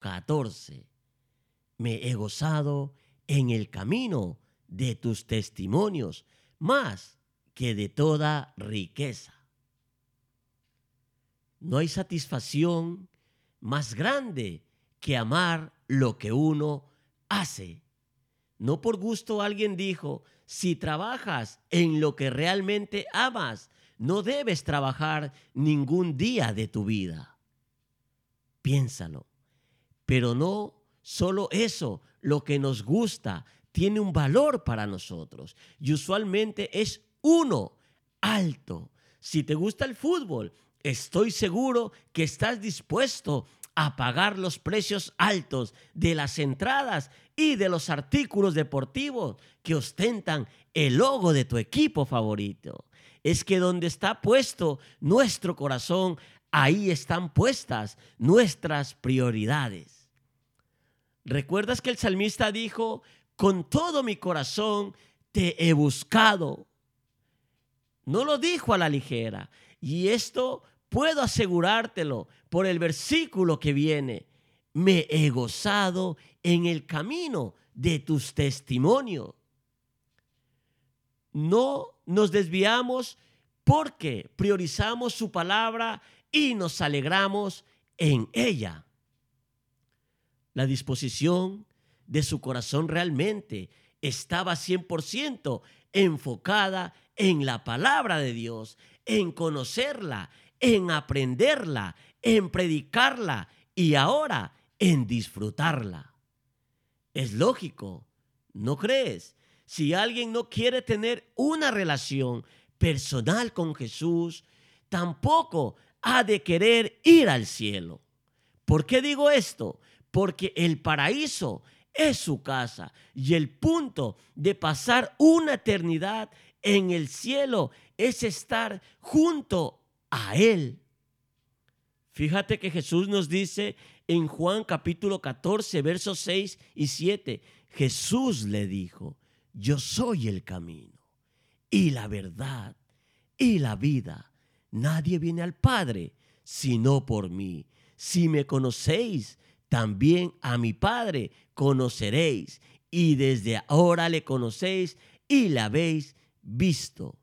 14. Me he gozado en el camino de tus testimonios más que de toda riqueza. No hay satisfacción más grande que amar lo que uno hace. No por gusto alguien dijo, si trabajas en lo que realmente amas, no debes trabajar ningún día de tu vida. Piénsalo. Pero no solo eso, lo que nos gusta tiene un valor para nosotros y usualmente es uno, alto. Si te gusta el fútbol, estoy seguro que estás dispuesto a pagar los precios altos de las entradas y de los artículos deportivos que ostentan el logo de tu equipo favorito. Es que donde está puesto nuestro corazón, ahí están puestas nuestras prioridades. ¿Recuerdas que el salmista dijo, con todo mi corazón te he buscado? No lo dijo a la ligera. Y esto puedo asegurártelo por el versículo que viene. Me he gozado en el camino de tus testimonios. No nos desviamos porque priorizamos su palabra y nos alegramos en ella. La disposición de su corazón realmente estaba 100% enfocada en la palabra de Dios, en conocerla, en aprenderla, en predicarla y ahora en disfrutarla. Es lógico, ¿no crees? Si alguien no quiere tener una relación personal con Jesús, tampoco ha de querer ir al cielo. ¿Por qué digo esto? Porque el paraíso es su casa y el punto de pasar una eternidad en el cielo es estar junto a Él. Fíjate que Jesús nos dice en Juan capítulo 14, versos 6 y 7, Jesús le dijo, yo soy el camino y la verdad y la vida. Nadie viene al Padre sino por mí. Si me conocéis, también a mi Padre conoceréis. Y desde ahora le conocéis y la habéis visto.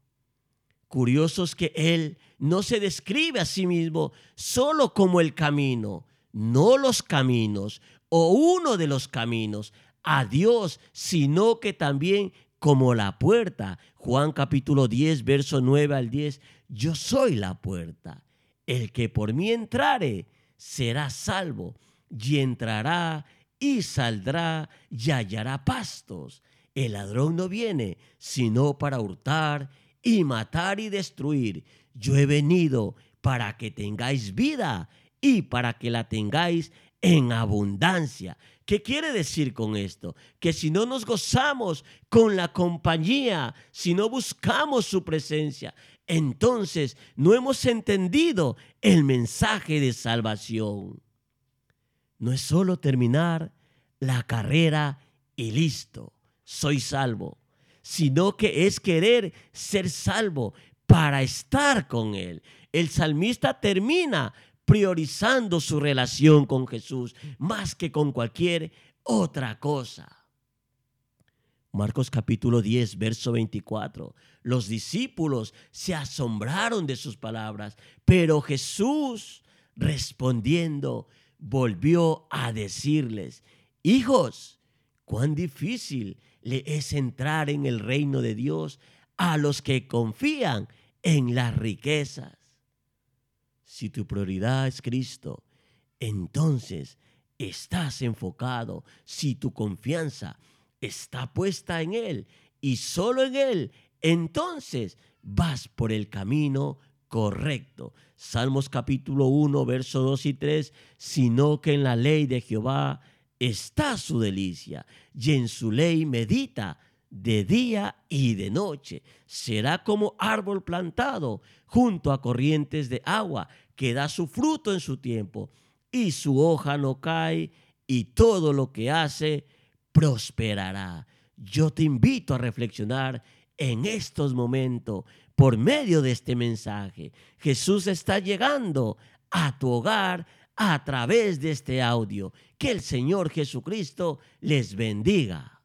Curiosos que Él no se describe a sí mismo solo como el camino, no los caminos o uno de los caminos a Dios, sino que también como la puerta. Juan capítulo 10, verso 9 al 10, yo soy la puerta. El que por mí entrare será salvo y entrará y saldrá y hallará pastos. El ladrón no viene sino para hurtar y matar y destruir. Yo he venido para que tengáis vida y para que la tengáis en abundancia. ¿Qué quiere decir con esto? Que si no nos gozamos con la compañía, si no buscamos su presencia, entonces no hemos entendido el mensaje de salvación. No es solo terminar la carrera y listo, soy salvo sino que es querer ser salvo para estar con Él. El salmista termina priorizando su relación con Jesús más que con cualquier otra cosa. Marcos capítulo 10, verso 24. Los discípulos se asombraron de sus palabras, pero Jesús respondiendo volvió a decirles, hijos, cuán difícil le es entrar en el reino de Dios a los que confían en las riquezas. Si tu prioridad es Cristo, entonces estás enfocado. Si tu confianza está puesta en Él y solo en Él, entonces vas por el camino correcto. Salmos capítulo 1, verso 2 y 3, sino que en la ley de Jehová está su delicia, y en su ley medita de día y de noche. Será como árbol plantado junto a corrientes de agua, que da su fruto en su tiempo, y su hoja no cae, y todo lo que hace prosperará. Yo te invito a reflexionar en estos momentos por medio de este mensaje. Jesús está llegando a tu hogar, a través de este audio. Que el Señor Jesucristo les bendiga.